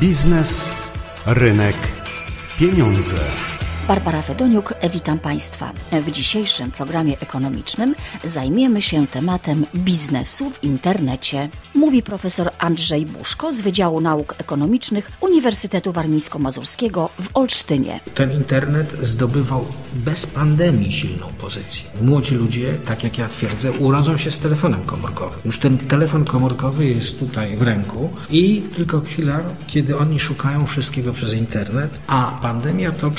Biznes, rynek, pieniądze. Barbara Fedoniuk, witam Państwa. W dzisiejszym programie ekonomicznym zajmiemy się tematem biznesu w internecie. Mówi profesor Andrzej Buszko z Wydziału Nauk Ekonomicznych Uniwersytetu Warmińsko-Mazurskiego w Olsztynie. Ten internet zdobywał bez pandemii silną pozycję. Młodzi ludzie, tak jak ja twierdzę, urodzą się z telefonem komórkowym. Już ten telefon komórkowy jest tutaj w ręku i tylko chwila, kiedy oni szukają wszystkiego przez internet, a pandemia to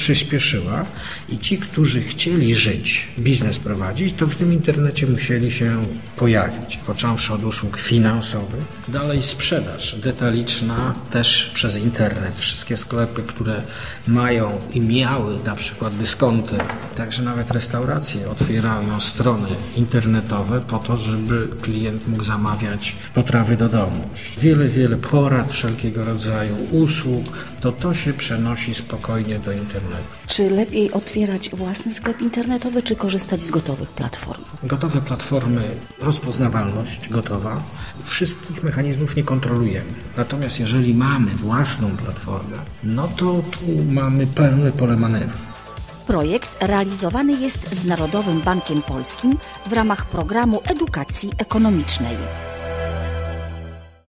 i ci, którzy chcieli żyć, biznes prowadzić, to w tym internecie musieli się pojawić. Począwszy od usług finansowych, dalej sprzedaż detaliczna też przez internet. Wszystkie sklepy, które mają i miały na przykład dyskonty, także nawet restauracje otwierają strony internetowe po to, żeby klient mógł zamawiać potrawy do domu. Wiele, wiele porad wszelkiego rodzaju usług, to to się przenosi spokojnie do internetu. Czy lepiej otwierać własny sklep internetowy, czy korzystać z gotowych platform? Gotowe platformy, rozpoznawalność gotowa, wszystkich mechanizmów nie kontrolujemy. Natomiast jeżeli mamy własną platformę, no to tu mamy pełne pole manewru. Projekt realizowany jest z Narodowym Bankiem Polskim w ramach programu edukacji ekonomicznej.